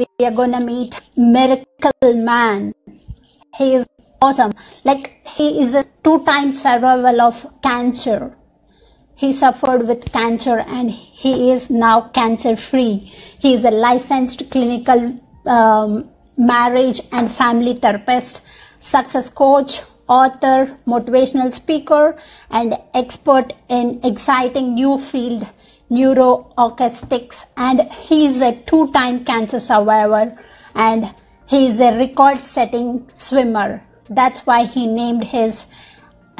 we are gonna meet Miracle Man. He is awesome. Like he is a two-time survival of cancer. He suffered with cancer and he is now cancer free. He is a licensed clinical um, marriage and family therapist, success coach, author, motivational speaker, and expert in exciting new field neuroacoustics. And he is a two-time cancer survivor and he is a record-setting swimmer. That's why he named his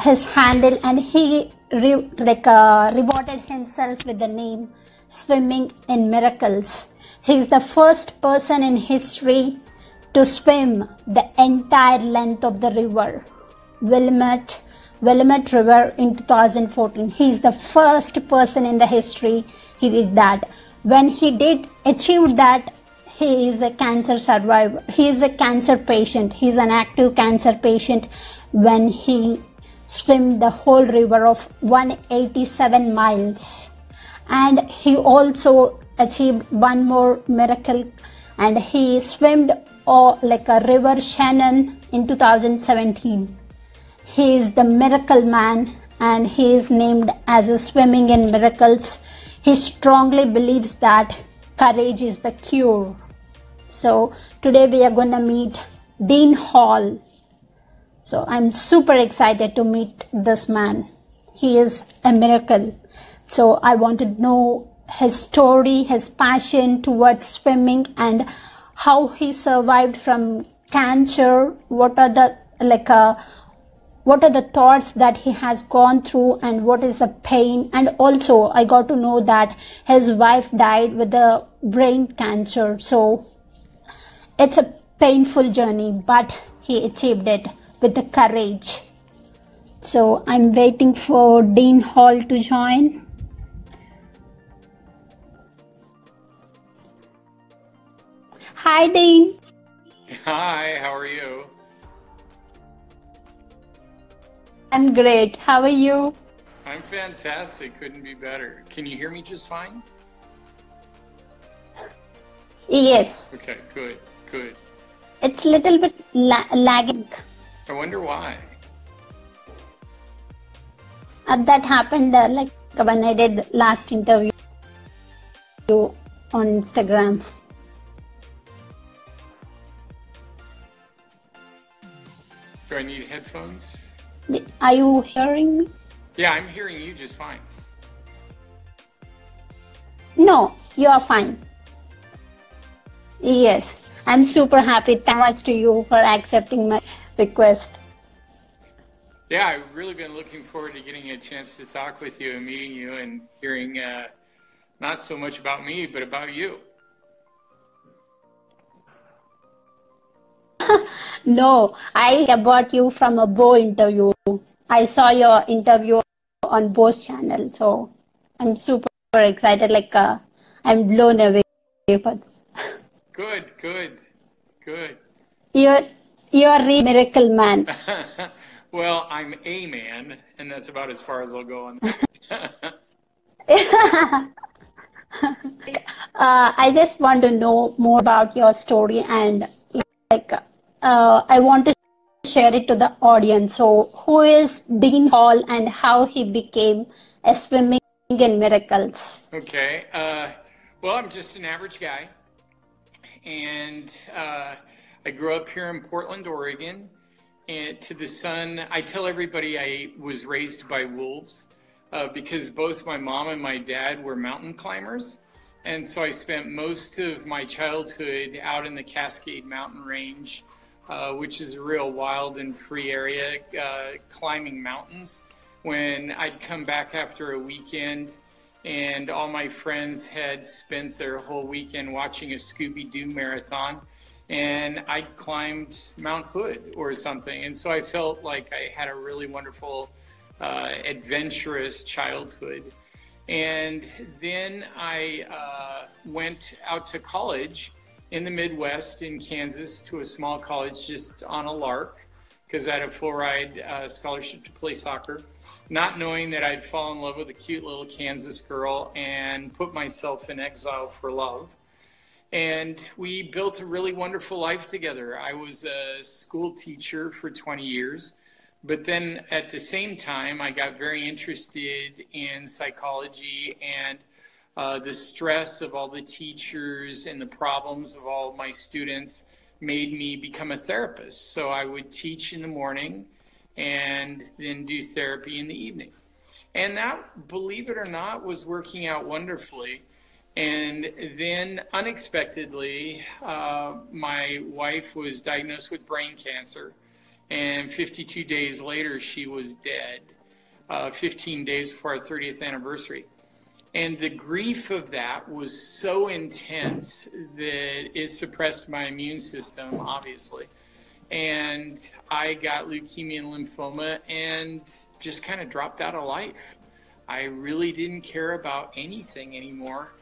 his handle and he re- like uh, rewarded himself with the name Swimming in Miracles. He's the first person in history to swim the entire length of the river, Willamette, Willamette River in 2014. He's the first person in the history he did that. When he did achieve that, he is a cancer survivor. He is a cancer patient. He's an active cancer patient when he swim the whole river of 187 miles. And he also achieved one more miracle and he swam oh, like a river Shannon in 2017. He is the miracle man and he is named as a swimming in miracles. He strongly believes that courage is the cure. So today we are going to meet Dean Hall. So I'm super excited to meet this man. He is a miracle. So I want to know his story, his passion towards swimming and how he survived from cancer. What are the like uh, what are the thoughts that he has gone through and what is the pain and also i got to know that his wife died with the brain cancer so it's a painful journey but he achieved it with the courage. So I'm waiting for Dean Hall to join. Hi, Dean. Hi, how are you? I'm great. How are you? I'm fantastic. Couldn't be better. Can you hear me just fine? Yes. Okay, good, good. It's a little bit la- lagging. I wonder why. Uh, that happened uh, like when I did last interview on Instagram. Do I need headphones? Are you hearing me? Yeah, I'm hearing you just fine. No, you are fine. Yes, I'm super happy. Thanks to you for accepting my request. Yeah, I've really been looking forward to getting a chance to talk with you and meeting you and hearing uh, not so much about me, but about you. no, I bought you from a Bo interview. I saw your interview on Bo's channel, so I'm super excited. Like uh, I'm blown away. Good, good, good. You're you're a miracle man. well, I'm a man, and that's about as far as I'll go on. uh, I just want to know more about your story and uh, I want to share it to the audience. So, who is Dean Hall and how he became a swimming in miracles? Okay. Uh, well, I'm just an average guy, and uh, I grew up here in Portland, Oregon. And to the sun, I tell everybody I was raised by wolves uh, because both my mom and my dad were mountain climbers. And so I spent most of my childhood out in the Cascade Mountain Range, uh, which is a real wild and free area, uh, climbing mountains. When I'd come back after a weekend and all my friends had spent their whole weekend watching a Scooby Doo marathon, and I climbed Mount Hood or something. And so I felt like I had a really wonderful, uh, adventurous childhood. And then I uh, went out to college in the Midwest in Kansas to a small college just on a lark because I had a full ride uh, scholarship to play soccer, not knowing that I'd fall in love with a cute little Kansas girl and put myself in exile for love. And we built a really wonderful life together. I was a school teacher for 20 years. But then at the same time, I got very interested in psychology and uh, the stress of all the teachers and the problems of all of my students made me become a therapist. So I would teach in the morning and then do therapy in the evening. And that, believe it or not, was working out wonderfully. And then unexpectedly, uh, my wife was diagnosed with brain cancer. And 52 days later, she was dead, uh, 15 days before our 30th anniversary. And the grief of that was so intense that it suppressed my immune system, obviously. And I got leukemia and lymphoma and just kind of dropped out of life. I really didn't care about anything anymore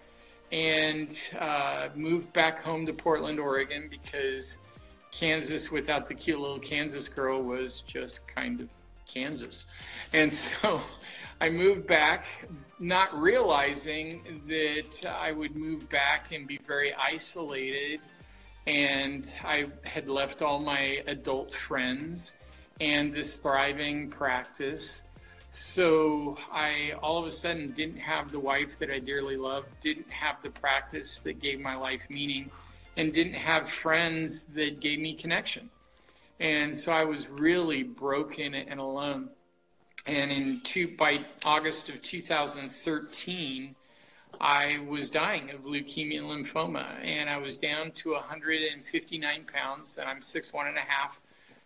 and uh, moved back home to Portland, Oregon because Kansas without the cute little Kansas girl was just kind of Kansas. And so I moved back, not realizing that I would move back and be very isolated. And I had left all my adult friends and this thriving practice. So I all of a sudden didn't have the wife that I dearly loved, didn't have the practice that gave my life meaning, and didn't have friends that gave me connection. And so I was really broken and alone and in two by August of 2013, I was dying of leukemia and lymphoma, and I was down to 159 pounds, and I'm six one and a half,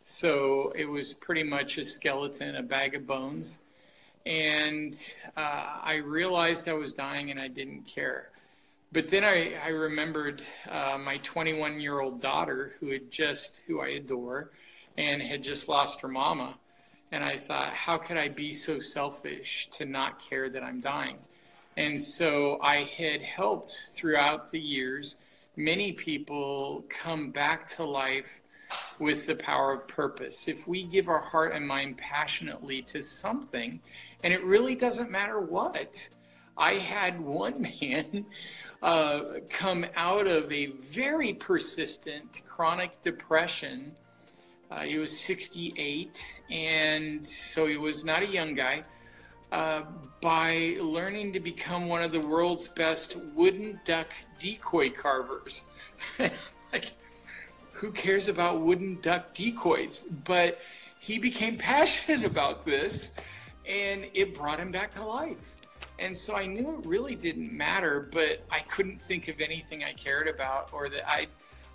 so it was pretty much a skeleton, a bag of bones, and uh, I realized I was dying, and I didn't care. But then I, I remembered uh, my 21 year old daughter, who had just, who I adore, and had just lost her mama and I thought, how could I be so selfish to not care that I'm dying? And so I had helped throughout the years many people come back to life with the power of purpose. If we give our heart and mind passionately to something, and it really doesn't matter what. I had one man uh, come out of a very persistent chronic depression uh, he was 68, and so he was not a young guy. Uh, by learning to become one of the world's best wooden duck decoy carvers. like, who cares about wooden duck decoys? But he became passionate about this, and it brought him back to life. And so I knew it really didn't matter, but I couldn't think of anything I cared about or that I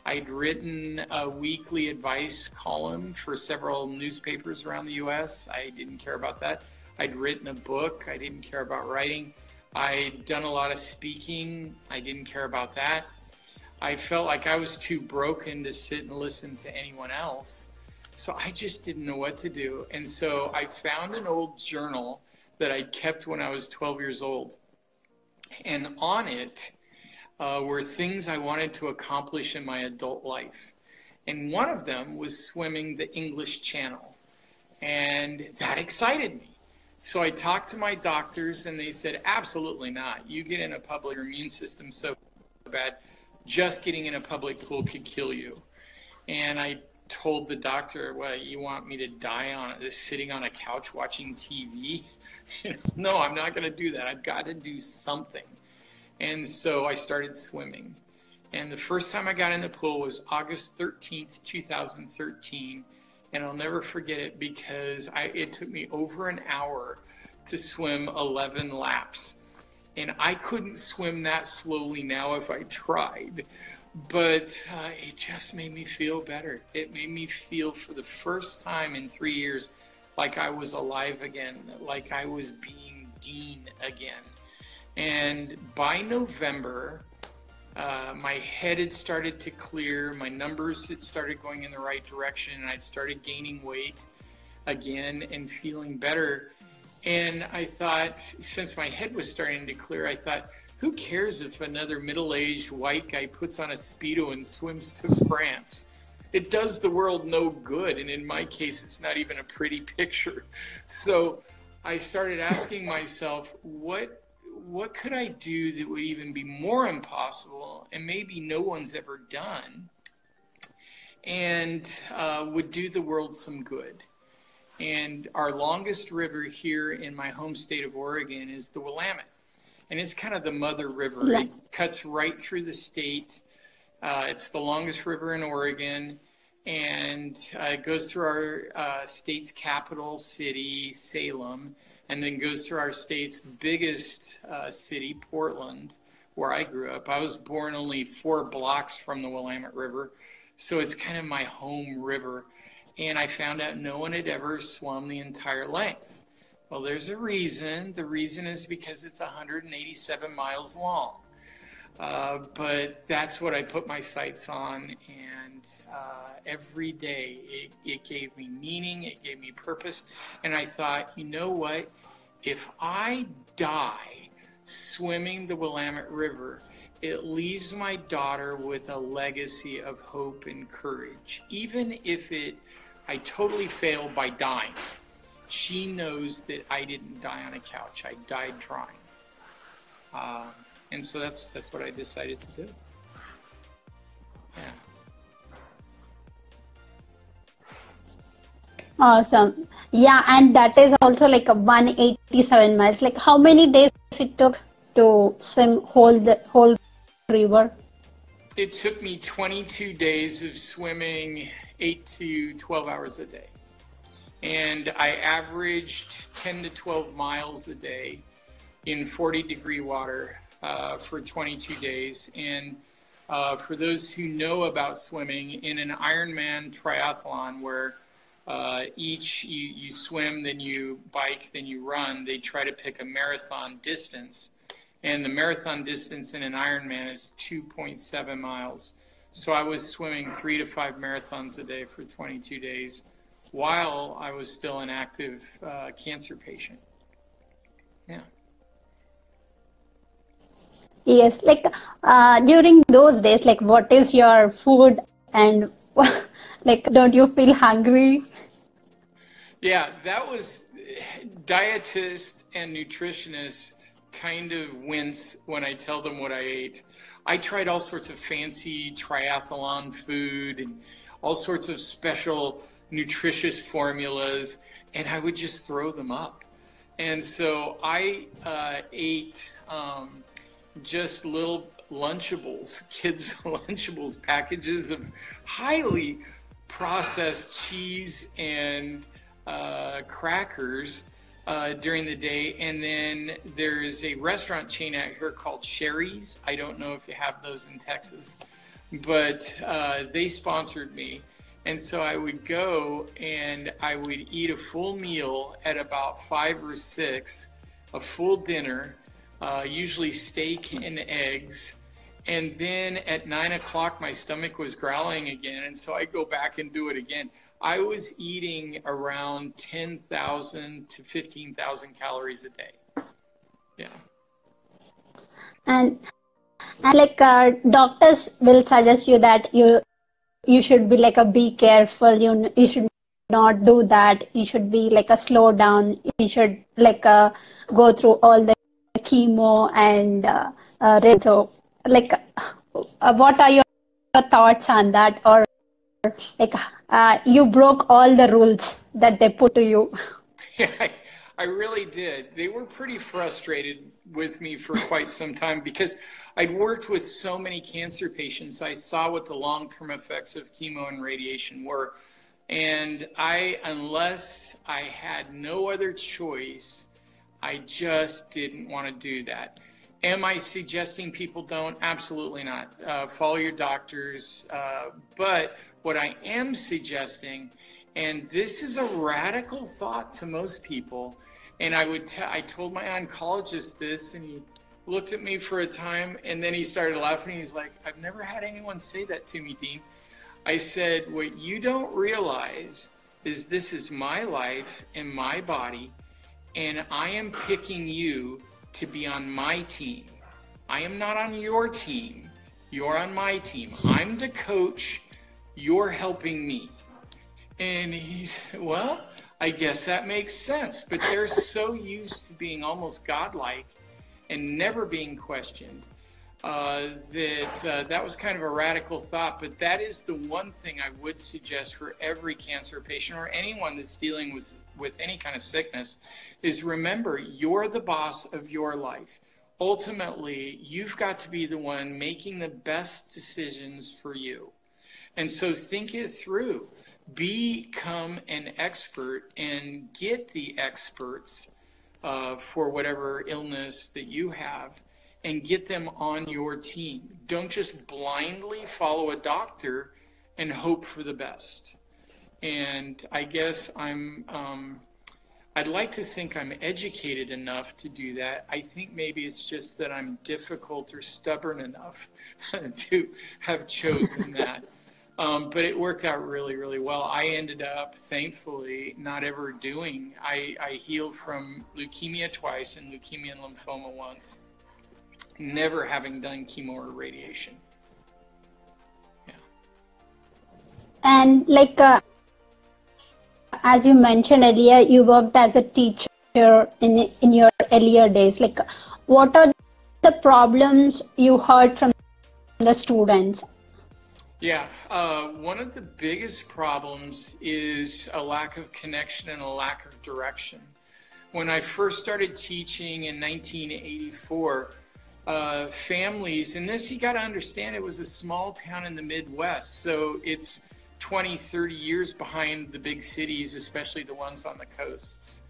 I'd written a weekly advice column for several newspapers around the US. I didn't care about that. I'd written a book. I didn't care about writing. I'd done a lot of speaking. I didn't care about that. I felt like I was too broken to sit and listen to anyone else. So I just didn't know what to do. And so I found an old journal that I'd kept when I was 12 years old. And on it, uh, were things I wanted to accomplish in my adult life. And one of them was swimming the English Channel. And that excited me. So I talked to my doctors, and they said, absolutely not. You get in a public, your immune system so bad, just getting in a public pool could kill you. And I told the doctor, well, you want me to die on this sitting on a couch watching TV? no, I'm not going to do that. I've got to do something. And so I started swimming. And the first time I got in the pool was August 13th, 2013. And I'll never forget it because I, it took me over an hour to swim 11 laps. And I couldn't swim that slowly now if I tried. But uh, it just made me feel better. It made me feel for the first time in three years like I was alive again, like I was being Dean again. And by November, uh, my head had started to clear, my numbers had started going in the right direction, and I'd started gaining weight again and feeling better. And I thought, since my head was starting to clear, I thought, who cares if another middle aged white guy puts on a Speedo and swims to France? It does the world no good. And in my case, it's not even a pretty picture. So I started asking myself, what what could I do that would even be more impossible and maybe no one's ever done and uh, would do the world some good? And our longest river here in my home state of Oregon is the Willamette. And it's kind of the mother river. Yeah. It cuts right through the state. Uh, it's the longest river in Oregon. And uh, it goes through our uh, state's capital city, Salem, and then goes through our state's biggest uh, city, Portland, where I grew up. I was born only four blocks from the Willamette River. So it's kind of my home river and I found out no one had ever swum the entire length. Well, there's a reason. The reason is because it's 187 miles long. Uh, but that's what I put my sights on, and uh, every day it, it gave me meaning, it gave me purpose, and I thought, you know what? If I die swimming the Willamette River, it leaves my daughter with a legacy of hope and courage, even if it I totally failed by dying. She knows that I didn't die on a couch. I died trying. Uh, and so that's that's what I decided to do. Yeah. Awesome. Yeah, and that is also like a 187 miles. Like how many days it took to swim whole the whole river? It took me 22 days of swimming 8 to 12 hours a day. And I averaged 10 to 12 miles a day in 40 degree water uh, for 22 days. And uh, for those who know about swimming, in an Ironman triathlon where uh, each you, you swim, then you bike, then you run, they try to pick a marathon distance. And the marathon distance in an Ironman is 2.7 miles. So I was swimming three to five marathons a day for 22 days while I was still an active uh, cancer patient. Yeah. Yes, like uh, during those days, like what is your food and like don't you feel hungry? Yeah, that was dietists and nutritionists kind of wince when I tell them what I ate. I tried all sorts of fancy triathlon food and all sorts of special nutritious formulas, and I would just throw them up. And so I uh, ate um, just little Lunchables, kids' Lunchables packages of highly processed cheese and uh, crackers uh, during the day. And then there's a restaurant chain out here called Shari's. I don't know if you have those in Texas, but uh, they sponsored me. And so I would go and I would eat a full meal at about five or six, a full dinner, uh, usually steak and eggs. And then at nine o'clock, my stomach was growling again. And so I go back and do it again. I was eating around 10,000 to 15,000 calories a day. Yeah. And, and like uh, doctors will suggest you that you you should be like a be careful. You you should not do that. You should be like a slow down. You should like uh, go through all the chemo and uh, uh, so like uh, what are your thoughts on that? Or like uh, you broke all the rules that they put to you. I, really did. They were pretty frustrated with me for quite some time because i'd worked with so many cancer patients. I saw what the long-term effects of chemo and radiation were. And i unless i had no other choice i just didn't want to do that Am I suggesting people don't? Absolutely not. Uh, follow your doctors. Uh, but what I am suggesting, and this is a radical thought to most people, and I would t- I told my oncologist this, and he looked at me for a time, and then he started laughing. He's like, "I've never had anyone say that to me, Dean." I said, "What you don't realize is this is my life and my body, and I am picking you." to be on my team. I am not on your team. You're on my team. I'm the coach. You're helping me. And he's, well, I guess that makes sense. But they're so used to being almost godlike and never being questioned. Uh, that uh, that was kind of a radical thought, but that is the one thing I would suggest for every cancer patient or anyone that's dealing with with any kind of sickness is remember you're the boss of your life. Ultimately, you've got to be the one making the best decisions for you. And so think it through. Become an expert and get the experts uh, for whatever illness that you have and get them on your team. Don't just blindly follow a doctor and hope for the best. And I guess I'm, um, I'd like to think I'm educated enough to do that. I think maybe it's just that I'm difficult or stubborn enough to have chosen that. Um, but it worked out really, really well. I ended up, thankfully, not ever doing. I, I healed from leukemia twice and leukemia and lymphoma once never having done chemo or radiation. Yeah. And like, uh, as you mentioned earlier, you worked as a teacher in in your earlier days. Like, what are the problems you heard from the students? Yeah, uh, one of the biggest problems is a lack of connection and a lack of direction. When I first started teaching in 1984, uh, families, and this you got to understand it was a small town in the Midwest, so it's 20, 30 years behind the big cities, especially the ones on the coasts.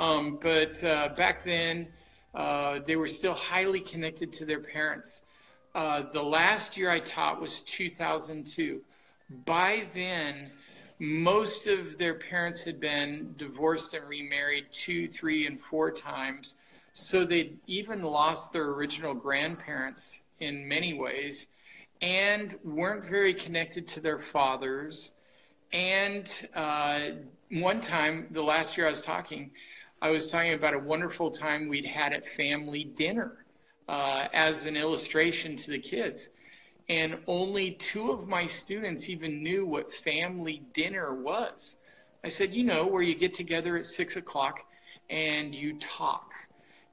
Um, but uh, back then, uh, they were still highly connected to their parents. Uh, the last year I taught was 2002. By then, most of their parents had been divorced and remarried two, three, and four times. So they'd even lost their original grandparents in many ways and weren't very connected to their fathers. And uh, one time, the last year I was talking, I was talking about a wonderful time we'd had at family dinner uh, as an illustration to the kids. And only two of my students even knew what family dinner was. I said, you know, where you get together at six o'clock and you talk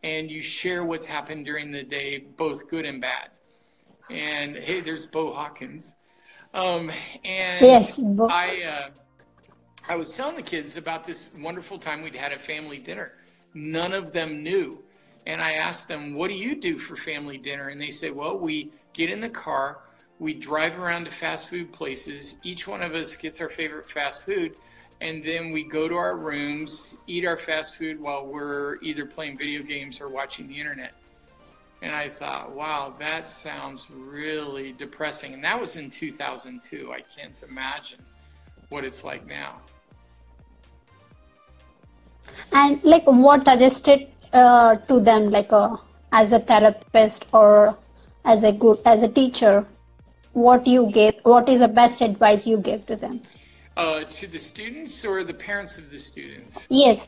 and you share what's happened during the day, both good and bad. And hey, there's Bo Hawkins. Um, and yes, Bo- I, uh, I was telling the kids about this wonderful time we'd had at family dinner. None of them knew. And I asked them, What do you do for family dinner? And they said, Well, we get in the car, we drive around to fast food places. Each one of us gets our favorite fast food and then we go to our rooms, eat our fast food while we're either playing video games or watching the internet. And I thought, wow, that sounds really depressing. And that was in 2002. I can't imagine what it's like now. And like, what suggested uh, to them, like, uh, as a therapist or as a good as a teacher, what you gave? What is the best advice you gave to them? Uh, to the students or the parents of the students? Yes.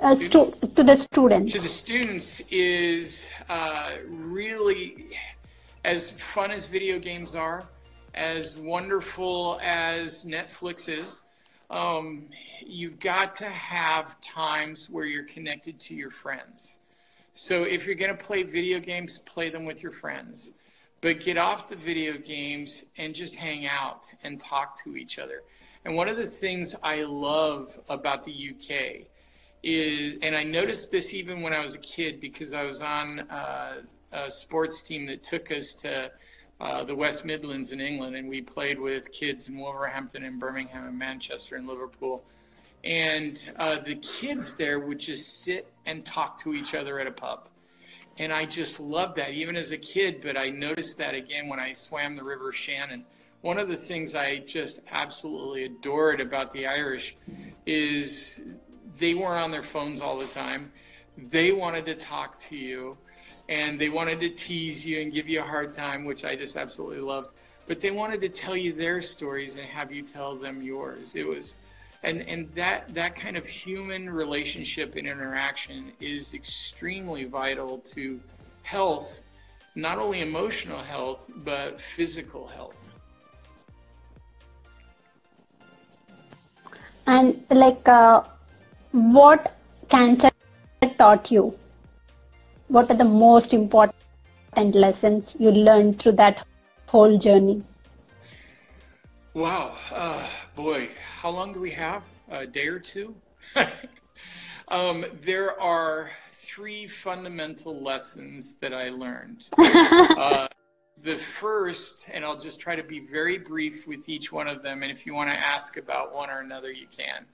Uh, to, to the students. To the students is uh, really as fun as video games are, as wonderful as Netflix is. Um, you've got to have times where you're connected to your friends. So if you're going to play video games, play them with your friends. But get off the video games and just hang out and talk to each other. And one of the things I love about the UK is, and I noticed this even when I was a kid because I was on uh, a sports team that took us to uh, the West Midlands in England, and we played with kids in Wolverhampton and Birmingham and Manchester and Liverpool. And uh, the kids there would just sit and talk to each other at a pub. And I just loved that, even as a kid. But I noticed that again when I swam the River Shannon one of the things I just absolutely adored about the Irish is they weren't on their phones all the time. They wanted to talk to you and they wanted to tease you and give you a hard time, which I just absolutely loved. But they wanted to tell you their stories and have you tell them yours. It was and and that that kind of human relationship and interaction is extremely vital to health, not only emotional health, but physical health. And like, uh, what cancer taught you? what are the most important lessons you learned through that whole journey? Wow, uh, boy, how long do we have? A day or two? um, there are three fundamental lessons that I learned. uh, the first, and I'll just try to be very brief with each one of them, and if you want to ask about one or another, you can.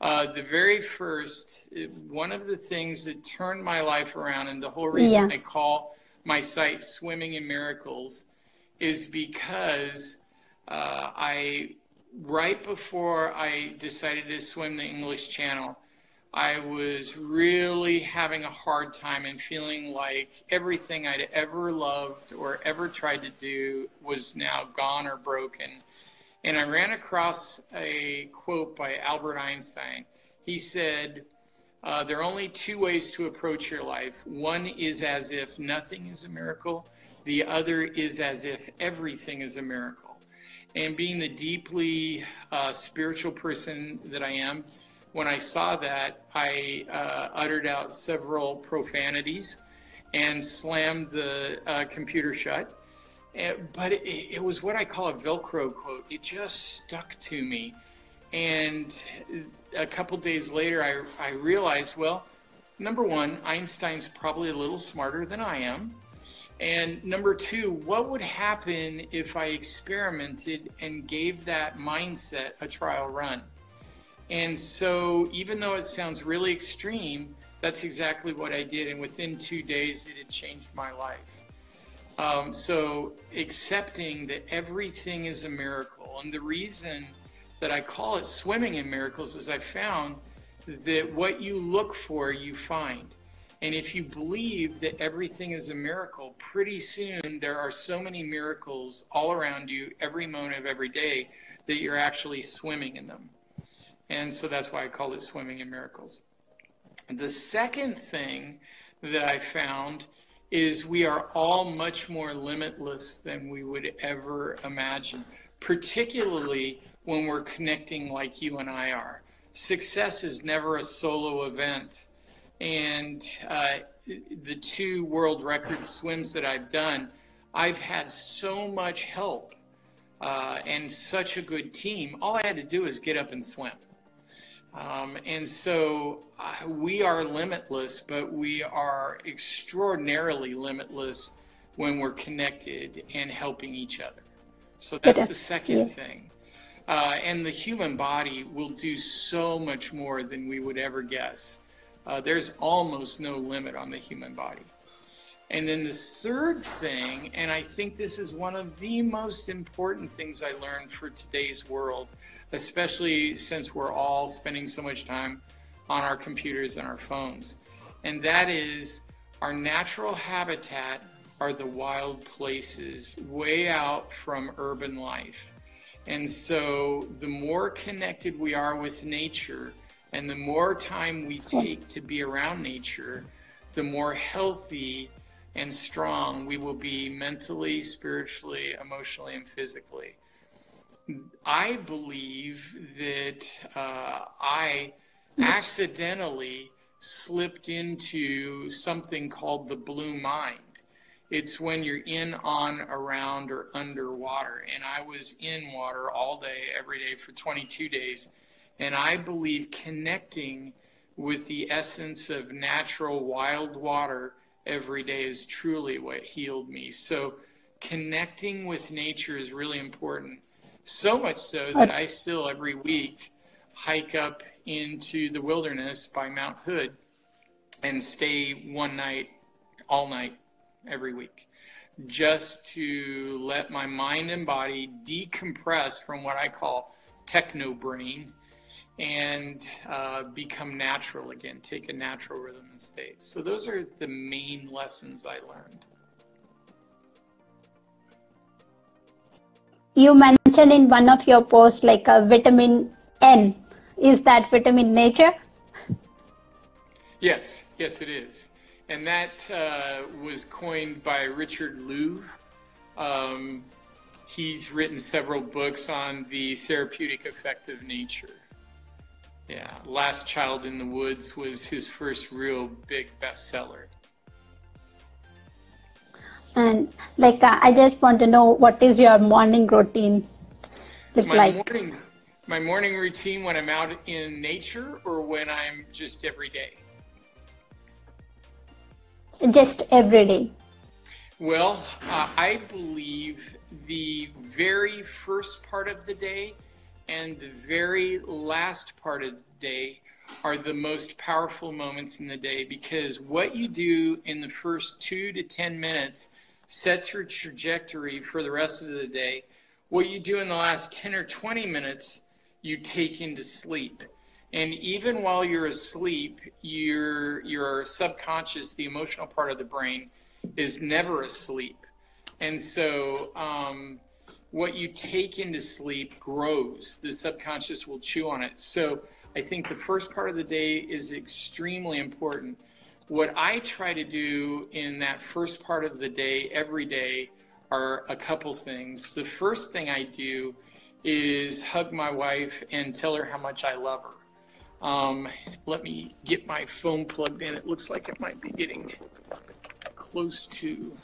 Uh, the very first, one of the things that turned my life around, and the whole reason yeah. I call my site Swimming in Miracles, is because uh, I, right before I decided to swim the English Channel, I was really having a hard time and feeling like everything I'd ever loved or ever tried to do was now gone or broken. And I ran across a quote by Albert Einstein. He said, uh, There are only two ways to approach your life. One is as if nothing is a miracle, the other is as if everything is a miracle. And being the deeply uh, spiritual person that I am, when I saw that, I uh, uttered out several profanities and slammed the uh, computer shut. And, but it, it, was what I call a Velcro quote. It just stuck to me. And a couple days later, I, I realized well, number one, Einstein's probably a little smarter than I am. And number two, what would happen if I experimented and gave that mindset a trial run? And so, even though it sounds really extreme, that's exactly what I did. And within two days, it had changed my life. Um, so, accepting that everything is a miracle. And the reason that I call it swimming in miracles is I found that what you look for, you find. And if you believe that everything is a miracle, pretty soon there are so many miracles all around you every moment of every day that you're actually swimming in them. And so that's why I called it Swimming in Miracles. The second thing that I found is we are all much more limitless than we would ever imagine, particularly when we're connecting like you and I are. Success is never a solo event. And uh, the two world record swims that I've done, I've had so much help uh, and such a good team. All I had to do is get up and swim. Um, and so uh, we are limitless, but we are extraordinarily limitless when we're connected and helping each other. So that's the second yeah. thing. Uh, and the human body will do so much more than we would ever guess. Uh, there's almost no limit on the human body. And then the third thing, and I think this is one of the most important things I learned for today's world, especially since we're all spending so much time on our computers and our phones. And that is our natural habitat are the wild places way out from urban life. And so the more connected we are with nature and the more time we take to be around nature, the more healthy and strong we will be mentally, spiritually, emotionally, and physically. I believe that uh, I accidentally slipped into something called the blue mind. It's when you're in, on, around, or underwater. And I was in water all day, every day for 22 days. And I believe connecting with the essence of natural wild water every day is truly what healed me. So connecting with nature is really important. So much so that I still every week hike up into the wilderness by Mount Hood and stay one night, all night, every week, just to let my mind and body decompress from what I call techno brain and uh, become natural again, take a natural rhythm and state. So, those are the main lessons I learned. You mentioned in one of your posts like a vitamin N. Is that vitamin nature? Yes, yes, it is. And that uh, was coined by Richard Louv. Um, he's written several books on the therapeutic effect of nature. Yeah, Last Child in the Woods was his first real big bestseller. And like, uh, I just want to know what is your morning routine look My like? morning, my morning routine when I'm out in nature or when I'm just every day. Just every day. Well, uh, I believe the very first part of the day and the very last part of the day are the most powerful moments in the day because what you do in the first two to 10 minutes sets your trajectory for the rest of the day. What you do in the last 10 or 20 minutes, you take into sleep. And even while you're asleep, your, your subconscious, the emotional part of the brain, is never asleep. And so, um, what you take into sleep grows. The subconscious will chew on it. So, I think the first part of the day is extremely important. What I try to do in that first part of the day, every day, are a couple things. The first thing I do is hug my wife and tell her how much I love her. Um, let me get my phone plugged in. It looks like it might be getting close to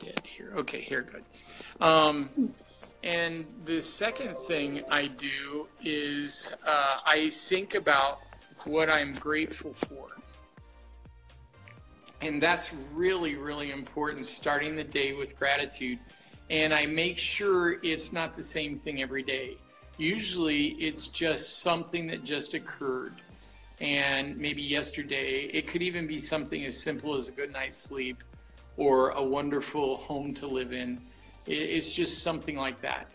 dead here. Okay, here, good. Um, and the second thing I do is uh, I think about what I'm grateful for. And that's really, really important, starting the day with gratitude. And I make sure it's not the same thing every day. Usually it's just something that just occurred. And maybe yesterday, it could even be something as simple as a good night's sleep or a wonderful home to live in. It's just something like that.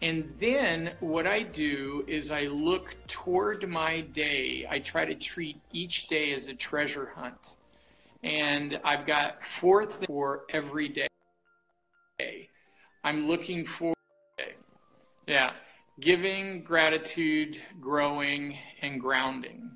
And then what I do is I look toward my day. I try to treat each day as a treasure hunt. And I've got four things for every day. I'm looking for, yeah, giving, gratitude, growing, and grounding.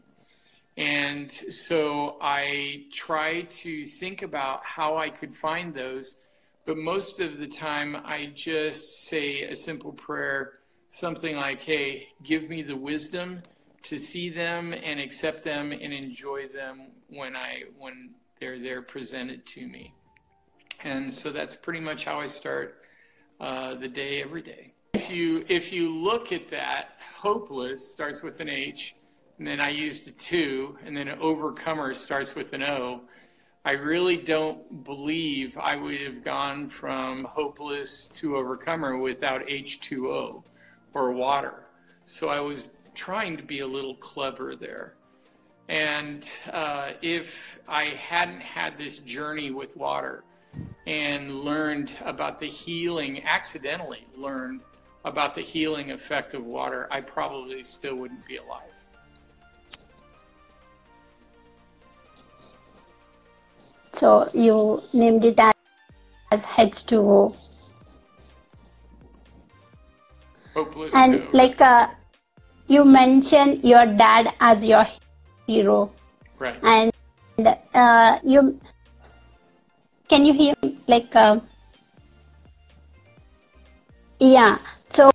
And so I try to think about how I could find those, but most of the time I just say a simple prayer, something like, hey, give me the wisdom to see them and accept them and enjoy them when I when they're presented to me. And so that's pretty much how I start uh, the day every day. If you if you look at that, hopeless starts with an H, and then I used a two, and then an overcomer starts with an O. I really don't believe I would have gone from hopeless to overcomer without H2O or water. So I was trying to be a little clever there. And uh, if I hadn't had this journey with water and learned about the healing, accidentally learned about the healing effect of water, I probably still wouldn't be alive. So you named it as, as H2O. Hopeless. And no. like uh, you mentioned your dad as your hero. right. and uh, you can you hear me? like uh, yeah so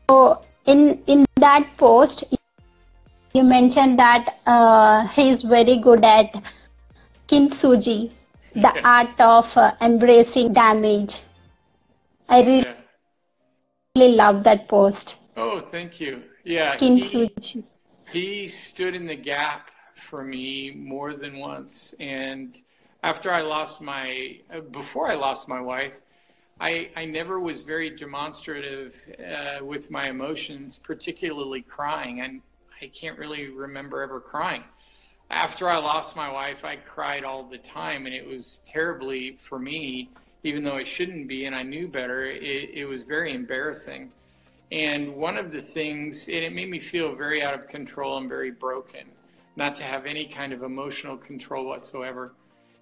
in in that post you mentioned that uh, he's very good at kintsugi the Yeah. art of uh, embracing damage i really, Yeah. really love that post Oh, thank you. Yeah. He, kintsugi he stood in the gap for me more than once. And after I lost my, uh, before I lost my wife, I, I never was very demonstrative uh, with my emotions, particularly crying. And I can't really remember ever crying. After I lost my wife, I cried all the time, and it was terribly for me, even though I shouldn't be, and I knew better. It, it was very embarrassing. And one of the things, and it made me feel very out of control and very broken, not to have any kind of emotional control whatsoever.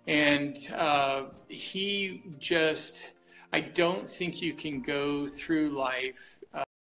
And uh, he just, I don't think you can go through life